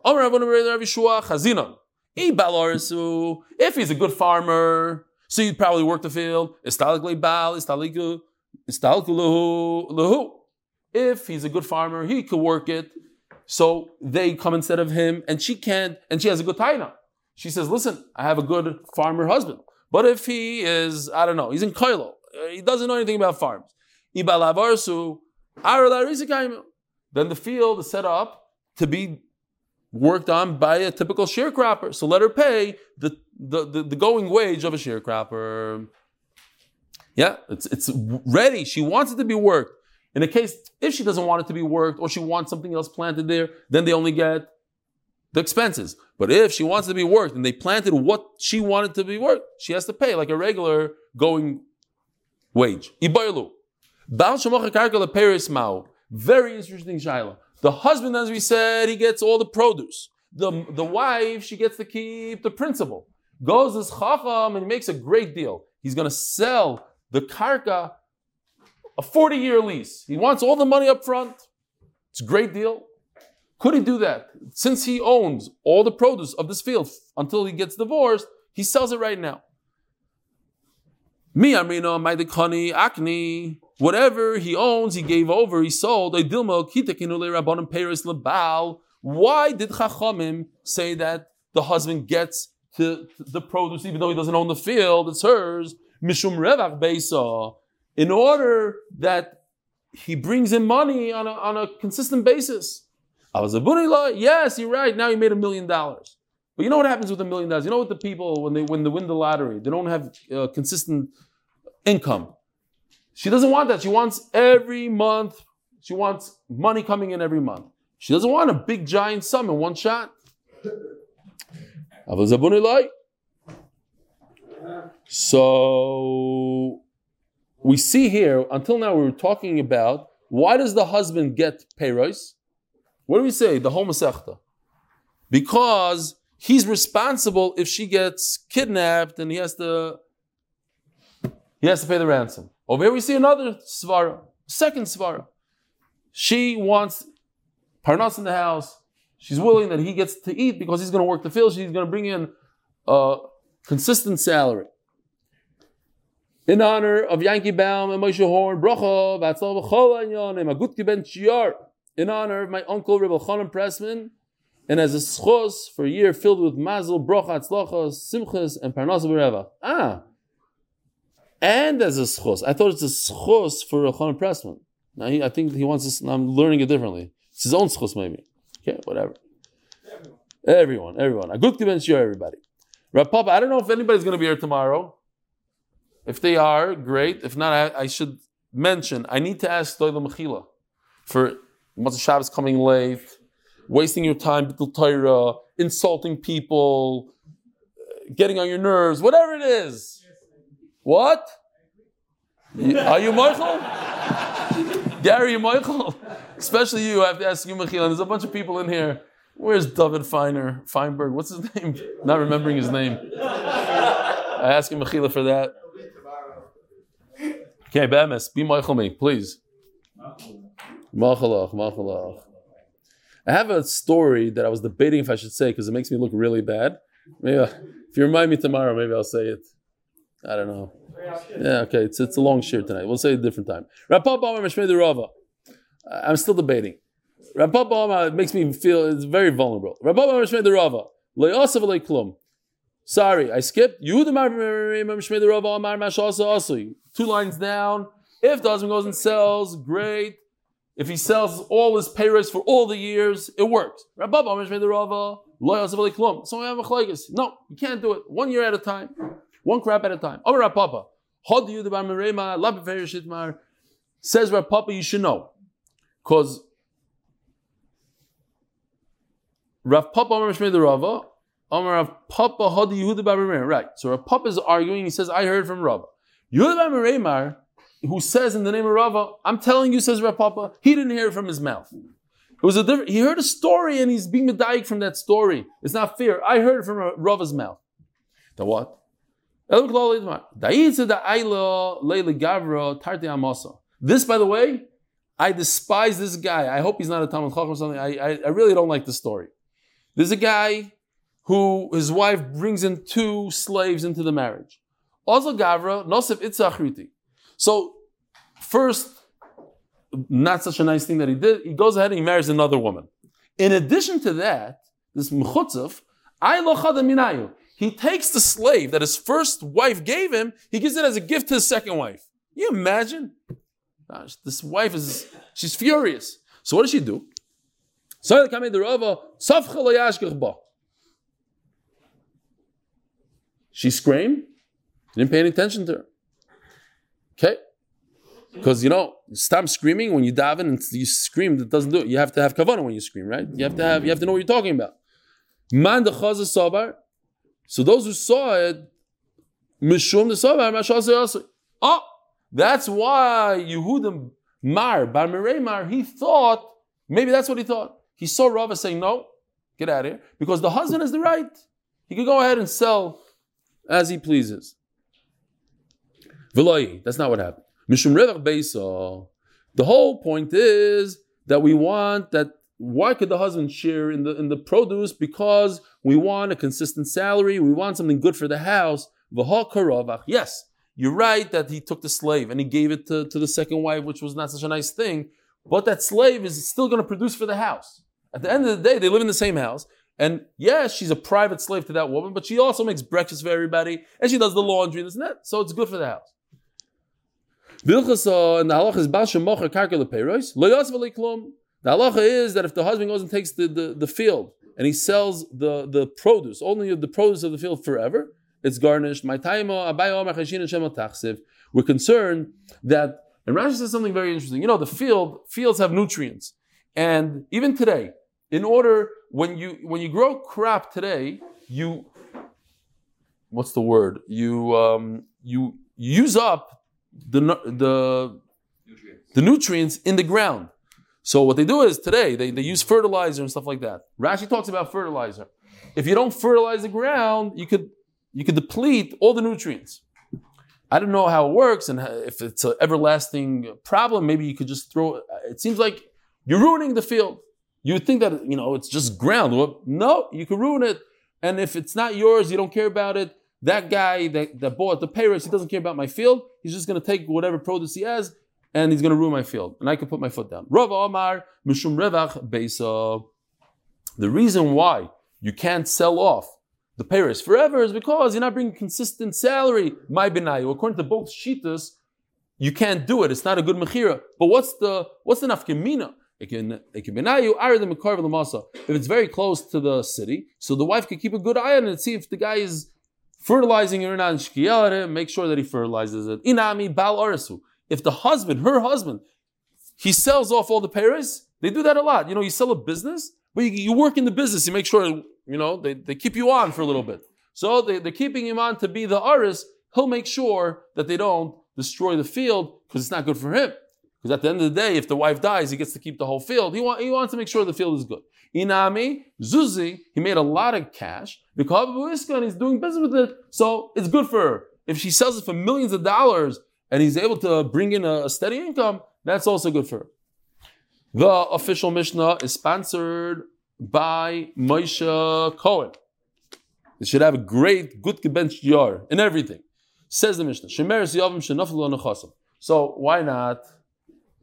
[SPEAKER 1] If he's a good farmer, so he'd probably work the field. If he's a good farmer, he could work it. So they come instead of him, and she can't, and she has a good taina. She says, Listen, I have a good farmer husband. But if he is, I don't know, he's in Kailo, uh, he doesn't know anything about farms. Then the field is set up to be worked on by a typical sharecropper. So let her pay the, the, the, the going wage of a sharecropper. Yeah, it's, it's ready. She wants it to be worked. In a case, if she doesn't want it to be worked or she wants something else planted there, then they only get the expenses. But if she wants to be worked and they planted what she wanted to be worked, she has to pay like a regular going wage. Very interesting shaila. The husband, as we said, he gets all the produce. The, the wife, she gets to keep the principal. Goes this chacham and makes a great deal. He's going to sell the karka a 40 year lease. He wants all the money up front. It's a great deal. Could he do that? Since he owns all the produce of this field until he gets divorced, he sells it right now. Mi amrino uh, maidikani akni. Whatever he owns, he gave over, he sold. Why did Chachamim say that the husband gets to the produce, even though he doesn't own the field, it's hers. Mishum revach beisa. In order that he brings in money on a, on a consistent basis. I was a law. Yes, you're right. Now you made a million dollars. But you know what happens with a million dollars? You know what the people when they when they win the lottery, they don't have uh, consistent income. She doesn't want that. She wants every month. She wants money coming in every month. She doesn't want a big giant sum in one shot. So we see here, until now we were talking about why does the husband get payros? What do we say? The homosexual. Because he's responsible if she gets kidnapped and he has to he has to pay the ransom. Over here we see another svara, second svara. She wants parnas in the house. She's willing that he gets to eat because he's going to work the field. She's going to bring in a consistent salary. In honor of Yankee Baum and Moshe Horn, bracha, v'atzal v'chol anyonim, a good ben shiar. In honor of my uncle Rebbe Chanan Pressman, and as a schos for a year filled with mazel, bracha, atzlachas, simchas, and parnas b'reva. Ah, and as a schos. I thought it's a schos for a Chanan Pressman. Now he, I think he wants this. I'm learning it differently. It's his own schos maybe. Okay, whatever. Everyone, everyone. A good ben shiar, everybody. Rav Papa, I don't know if anybody's going to be here tomorrow. If they are, great. If not, I, I should mention, I need to ask Doyle Mechila for Motzei Shabbos coming late, wasting your time, Torah, insulting people, getting on your nerves, whatever it is. What? Are you Michael? Gary, Michael? Especially you, I have to ask you, Mechila. There's a bunch of people in here. Where's David Feiner, Feinberg? What's his name? Not remembering his name. I ask him Mechila for that. Okay, Bemis, be Michael me, please. Machalach, machalach. I have a story that I was debating if I should say because it makes me look really bad. Maybe I- if you remind me tomorrow, maybe I'll say it. I don't know. Yeah, okay, it's, it's a long share tonight. We'll say it a different time. I'm still debating. Amar makes me feel it's very vulnerable. Le'klum. Sorry, I skipped. Two lines down. If the husband goes and sells, great. If he sells all his payers for all the years, it works. So we have a chlagis. No, you can't do it. One year at a time. One crap at a time. Feir Shitmar. Says Rav Papa, you should know. Because Rav Papa Amar Shmei Rava, Amar Rav Papa Hadi Yehuda Bar. Right. So Rav Papa is arguing. He says, "I heard from Rava." Yehuda Bar who says in the name of Rava, "I'm telling you," says Rav Papa, he didn't hear it from his mouth. It was a different. He heard a story and he's being medayik from that story. It's not fair. I heard it from Rava's mouth. The what? This, by the way, I despise this guy. I hope he's not a Talmud Chacham or something. I, I, I really don't like the story. There's a guy who his wife brings in two slaves into the marriage. Also Gavra, Nosef Itzachruti. So first, not such a nice thing that he did, he goes ahead and he marries another woman. In addition to that, this lochada minayu. He takes the slave that his first wife gave him, he gives it as a gift to his second wife. you imagine? Gosh, this wife is, she's furious. So what does she do? She screamed. Didn't pay any attention to her. Okay? Because you know, stop screaming when you daven and you scream, that doesn't do it. You have to have kavanah when you scream, right? You have to have you have to know what you're talking about. Man the sabar. So those who saw it, mishum the sabar, Oh, ah, that's why Yehudim Mar, Bar Mar, he thought, maybe that's what he thought. He saw Rava saying, no, get out of here, because the husband has the right. He could go ahead and sell as he pleases. V'loi, that's not what happened. Mishum Revach. The whole point is that we want that. Why could the husband share in the in the produce? Because we want a consistent salary. We want something good for the house. V'ha. Yes, you're right that he took the slave and he gave it to, to the second wife, which was not such a nice thing. But that slave is still going to produce for the house. At the end of the day, they live in the same house. And yes, she's a private slave to that woman, but she also makes breakfast for everybody, and she does the laundry and this and that. So it's good for the house. And the halacha is karka yosef. The halacha is that if the husband goes and takes the, the, the field and he sells the, the produce, only the produce of the field forever, it's garnished. My. We're concerned that, and Rashi says something very interesting. You know, the field fields have nutrients, and even today, in order when you when you grow crop today, you what's the word? You um, you use up the the the nutrients in the ground. So what they do is today they, they use fertilizer and stuff like that. Rashi talks about fertilizer. If you don't fertilize the ground, you could you could deplete all the nutrients. I don't know how it works and if it's an everlasting problem. Maybe you could just throw. It seems like you're ruining the field. You would think that you know it's just ground. Well, no, you can ruin it. And if it's not yours, you don't care about it. That guy that, that bought the payers, he doesn't care about my field. He's just going to take whatever produce he has and he's going to ruin my field. And I can put my foot down. Rav Omar Mishum Revach Beisa. The reason why you can't sell off the payers forever is because you're not bringing consistent salary. My benayu, according to both shitas, you can't do it. It's not a good mechira. But what's the what's the nafkemina? If it's very close to the city, so the wife can keep a good eye on it and see if the guy is fertilizing or not. Make sure that he fertilizes it. Inami bal arasu. If the husband, her husband, he sells off all the payers, they do that a lot. You know, you sell a business, but you, you work in the business, you make sure, you know, they, they keep you on for a little bit. So they, they're keeping him on to be the aris. He'll make sure that they don't destroy the field because it's not good for him. Because at the end of the day, if the wife dies, he gets to keep the whole field. He, want, he wants to make sure the field is good. Inami, Zuzi, he made a lot of cash because and he's doing business with it, so it's good for her. If she sells it for millions of dollars and he's able to bring in a, steady income, that's also good for her. The official Mishnah is sponsored by Moshe Cohen. It should have a great, good gebenched yar in everything. Says the Mishnah. So why not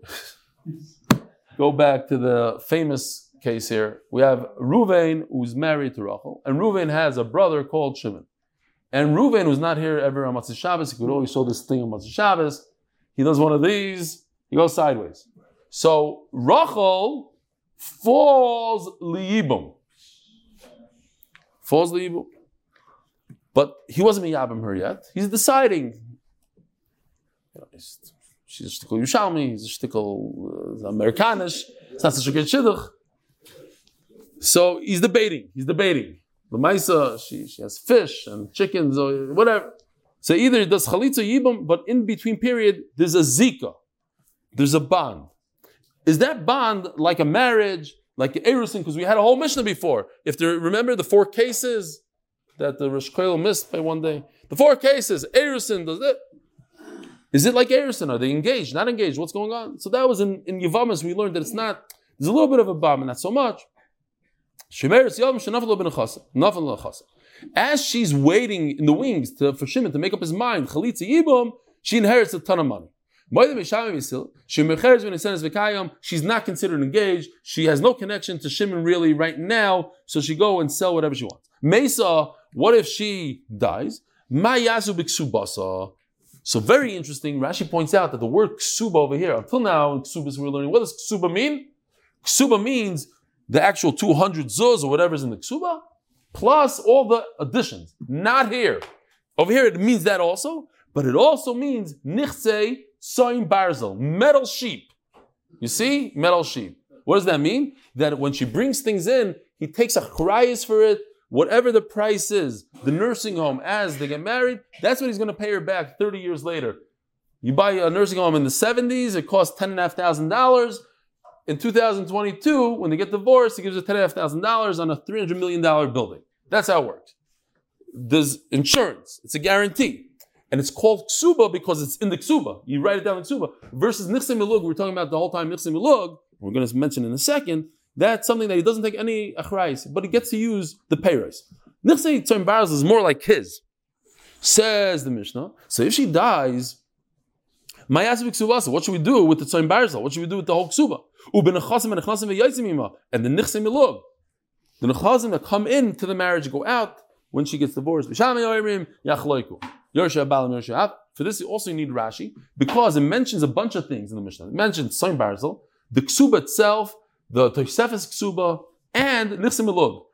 [SPEAKER 1] go back to the famous case here. We have Ruvain who's married to Rachel, and Ruvain has a brother called Shimon. And Ruvain was not here ever on Motzei Shabbos. He could always show this thing on Motzei Shabbos. He does one of these, he goes sideways. So Rachel falls liyibum. Falls liyibum. But he wasn't miyabim her yet. He's deciding. She's a shtickle Yushalmi, he's a shtickle uh, Amerikanish. It's not such a good shidduch. So he's debating. He's debating. The Maisa, she, she has fish and chickens or whatever. So either it does chalitza yibam, but in between period, there's a zika. There's a bond. Is that bond like a marriage, like erusin? Because we had a whole Mishnah before. If there, remember the four cases that the Rosh missed by one day? The four cases, erusin does it. Is it like erusin? Are they engaged? Not engaged? What's going on? So that was in, in Yavamas, we learned that it's not, there's a little bit of a and not so much. As she's waiting in the wings to, for Shimon to make up his mind, she inherits a ton of money. She's not considered engaged. She has no connection to Shimon really right now, so she go and sell whatever she wants. Mesa, what if she dies? So very interesting. Rashi points out that the word ksuba over here, until now in ksubas we're learning, what does ksuba mean? Ksuba means the actual 200 zuz or whatever is in the ksuba, plus all the additions. Not here. Over here it means that also, but it also means nichse soim barzel, metal sheep. You see? Metal sheep. What does that mean? That when she brings things in, he takes a chrayas for it, whatever the price is, the nursing home as they get married, that's what he's going to pay her back 30 years later. You buy a nursing home in the 70s, it costs $10,500 in 2022, when they get divorced, he gives her $10,500 on a $300 million building. That's how it works. There's insurance, it's a guarantee. And it's called ksuba because it's in the ksuba. You write it down in ksuba. Versus nichse milug, we're talking about the whole time nichse milug, we're going to mention in a second, that's something that he doesn't take any achrayis, but he gets to use the payros. Nichse tzim baraz is more like his. Says the Mishnah. So if she dies, what should we do with the tzim barzal? What should we do with the whole ksuba? And the nichse milug. The nechazim that come into the marriage go out when she gets divorced. For this, you also need Rashi because it mentions a bunch of things in the Mishnah. It mentions Soin Barzel, the Ksuba itself, the Tosefes Ksuba, and Nichsim.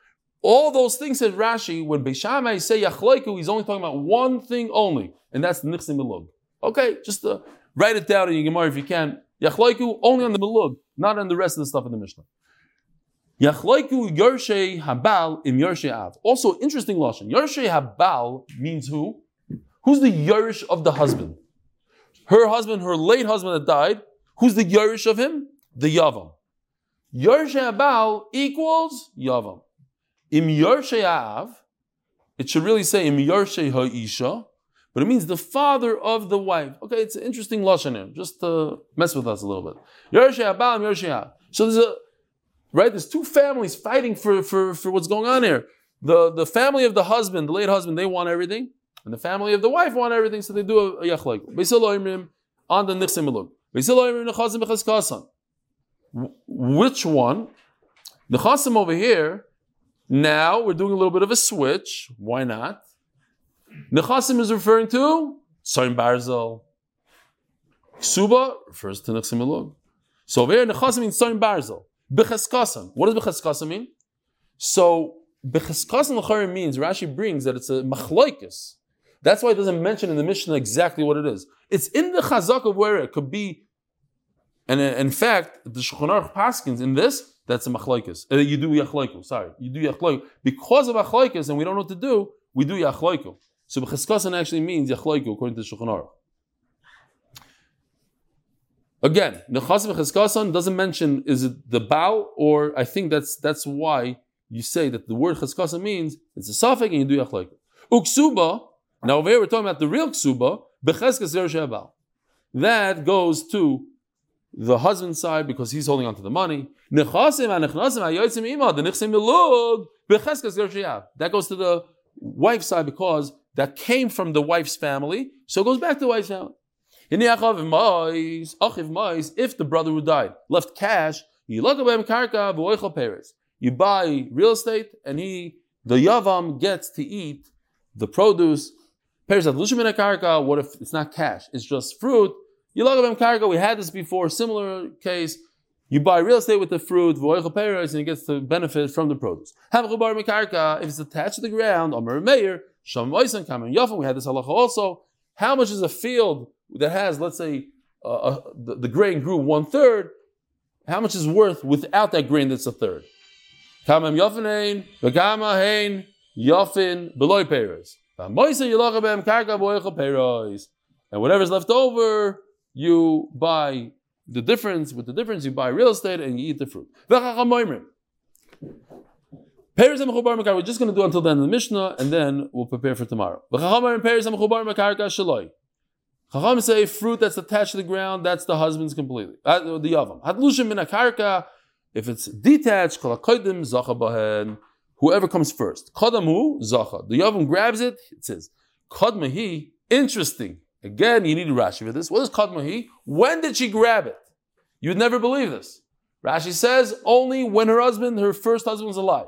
[SPEAKER 1] All those things said Rashi, when Beis Shammai say Yachloiku, he's only talking about one thing only, and that's the Nichsim. Okay, just uh, write it down in your Gemara if you can. Yachloiku only on the Melug, not on the rest of the stuff in the Mishnah. Yachloiku Yorshe Habal im Yorshe Av. Also, interesting lashon. Yorshe Habal means who? Who's the Yorish of the husband? Her husband, her late husband that died. Who's the Yorish of him? The Yavam. Yorshe Habal equals Yavam. Im Yorshe Av, it should really say Im Yorshe Ha'isha, but it means the father of the wife. Okay, it's an interesting lashon here, just to mess with us a little bit. Yorshe Im Yorshe Av. So there's a right? There's two families fighting for, for, for what's going on here. The, the family of the husband, the late husband, they want everything. And the family of the wife want everything, so they do a, a yachleik. On the nichsim Which one? The chasim over here, now we're doing a little bit of a switch. Why not? Nechasim is referring to Soim Barzel. Ksuba refers to Nechsim Elug. So over here, Nechasim means Soim Barzel. Becheskasim. What does becheskasim mean? So becheskasim l'chari means Rashi brings that it's a machloikis. That's why it doesn't mention in the Mishnah exactly what it is. It's in the chazak of where it could be. And in fact, the Shulchan Aruch Paskins in this, that's a machloikis. Uh, you do yachloiku. Sorry, you do yachloiku because of achloikis, and we don't know what to do. We do yachloiku. So becheskasim actually means yachloiku according to the Shulchan Aruch. Again, Nechasim Chizkasan doesn't mention is it the bow, or I think that's that's why you say that the word Chizkasan means it's a suffix and you do Yachleik. Uksuba, now over here we're talking about the real Ksuba, Becheskas Shebal. That goes to the husband's side because he's holding on to the money. That goes to the wife's side because that came from the wife's family, so it goes back to the wife's family. If the brother who died left cash, you buy real estate, and he, the yavam, gets to eat the produce. What if it's not cash? It's just fruit. We had this before, similar case. You buy real estate with the fruit, and he gets to benefit from the produce. Have If it's attached to the ground, we had this halacha also. How much is a field that has, let's say, uh, uh, the, the, grain grew one third, how much is worth without that grain that's a third? Kamam yafin v'kama hein yafin beloy peres. And whatever's left over, you buy the difference. With the difference, you buy real estate and you eat the fruit. We're just going to do until the end of the Mishnah, and then we'll prepare for tomorrow. Chacham say fruit that's attached to the ground, that's the husband's completely. Uh, the yavam. Hadlushim min akarka, if it's detached. Whoever comes first. The yavam grabs it. It says. Interesting. Again, you need Rashi for this. What is kodmahi? When did she grab it? You'd never believe this. Rashi says only when her husband, her first husband, was alive.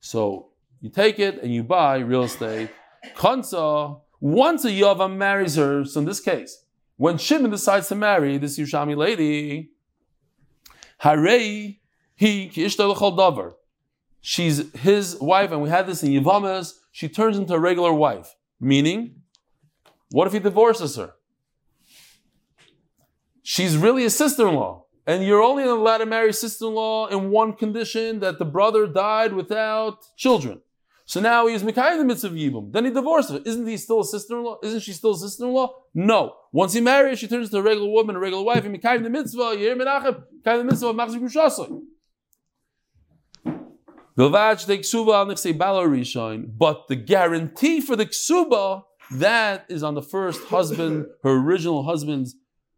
[SPEAKER 1] So you take it and you buy real estate. Kansa once a Yavam marries her, so in this case, when Shimon decides to marry this Yushami lady, Harei he. She's his wife, and we had this in Yavamas. She turns into a regular wife. Meaning, what if he divorces her? She's really a sister-in-law. And you're only allowed to marry sister-in-law in one condition that the brother died without children. So now he's Mikhail the mitzvah of Yibum. Then he divorced her. Isn't he still a sister-in-law? Isn't she still a sister-in-law? No. Once he marries, she turns into a regular woman, a regular wife. And Mikhail the mitzvah, Yer Menachem, Mikhail the mitzvah of Machzik. But the guarantee for the ksuba, that is on the first husband, her original husband's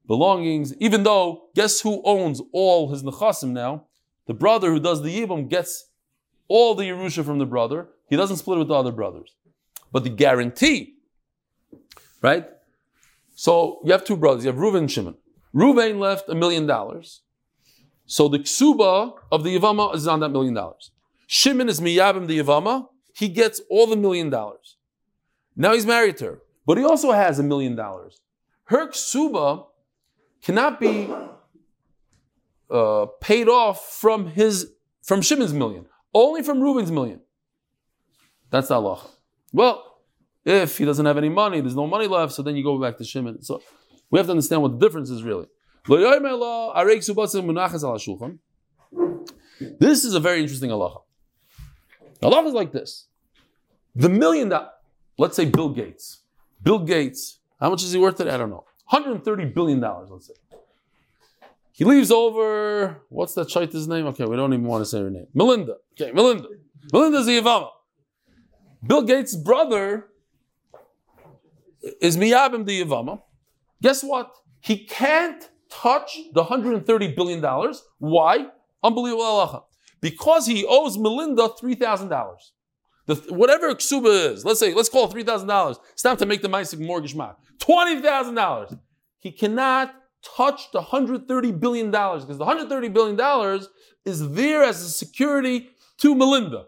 [SPEAKER 1] belongings. Even though, guess who owns all his nechasim now? The brother who does the yibum gets all the Yerusha from the brother. He doesn't split it with the other brothers. But the guarantee, right? So you have two brothers. You have Reuven and Shimon. Reuven left a million dollars. So the ksuba of the Yavama is on that million dollars. Shimon is miyabim the Yavama. He gets all the million dollars. Now he's married to her, but he also has a million dollars. Her ksuba cannot be uh, paid off from his from Shimon's million, only from Reuben's million. That's the halacha. Well, if he doesn't have any money, there's no money left, so then you go back to Shimon. So we have to understand what the difference is really. This is a very interesting halacha. Halacha is like this. The million that, let's say Bill Gates. Bill Gates, how much is he worth today? I don't know. 130 billion dollars, let's say. He leaves over, what's that shaita's name? Okay, we don't even want to say her name. Melinda. Okay, Melinda. Melinda's the Yavama. Bill Gates' brother is Miyabim the Yavama. Guess what? He can't touch the 130 billion dollars. Why? Unbelievable halacha. Because he owes Melinda $3,000. The, whatever ksuba is, let's say, let's call it $3,000. It's time to make the Maisik mortgage mark. $20,000. He cannot touch the $130 billion because the $130 billion is there as a security to Melinda.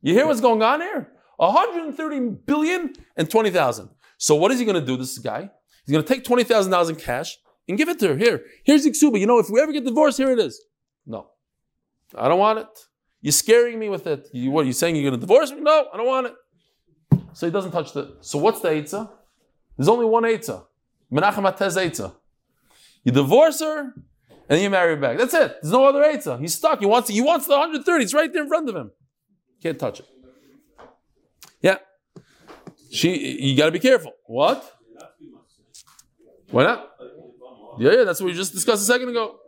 [SPEAKER 1] You hear what's going on here? 130 billion and 20,000. So what is he going to do, this guy? He's going to take $20,000 in cash and give it to her. Here, here's Iksuba. You know, if we ever get divorced, here it is. No, I don't want it. You're scaring me with it. You, what, are you saying you're going to divorce me? No, I don't want it. So he doesn't touch the. So what's the Eitzah? There's only one Eitzah. Menachem Atez Eitzah. You divorce her, and then you marry her back. That's it. There's no other Eitzah. He's stuck. He wants, he wants the 130. It's right there in front of him. Can't touch it. Yeah. She, you got to be careful. What? Why not? Yeah, yeah, that's what we just discussed a second ago.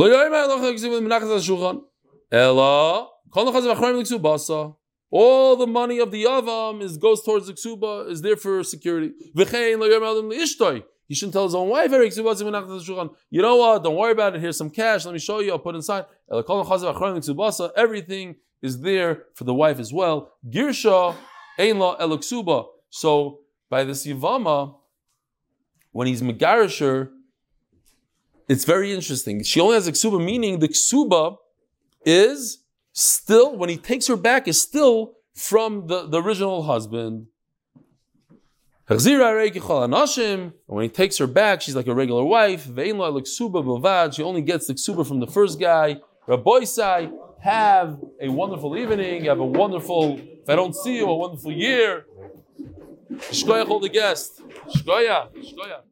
[SPEAKER 1] All the money of the Yavam is goes towards the Ksuba, is there for security. He shouldn't tell his own wife, you know what, don't worry about it, here's some cash, let me show you, I'll put inside. Everything is there for the wife as well. Girsha, Ein La Eloksuba. So by this Yavama, when he's Megarisher, it's very interesting. She only has a ksuba, meaning the ksuba is still, when he takes her back, is still from the, the original husband. And when he takes her back, she's like a regular wife. She only gets the ksuba from the first guy. Rabbi Sai, have a wonderful evening, have a wonderful, if I don't see you, a wonderful year. Shkoyach all the guests. Shkoyach, shkoyach.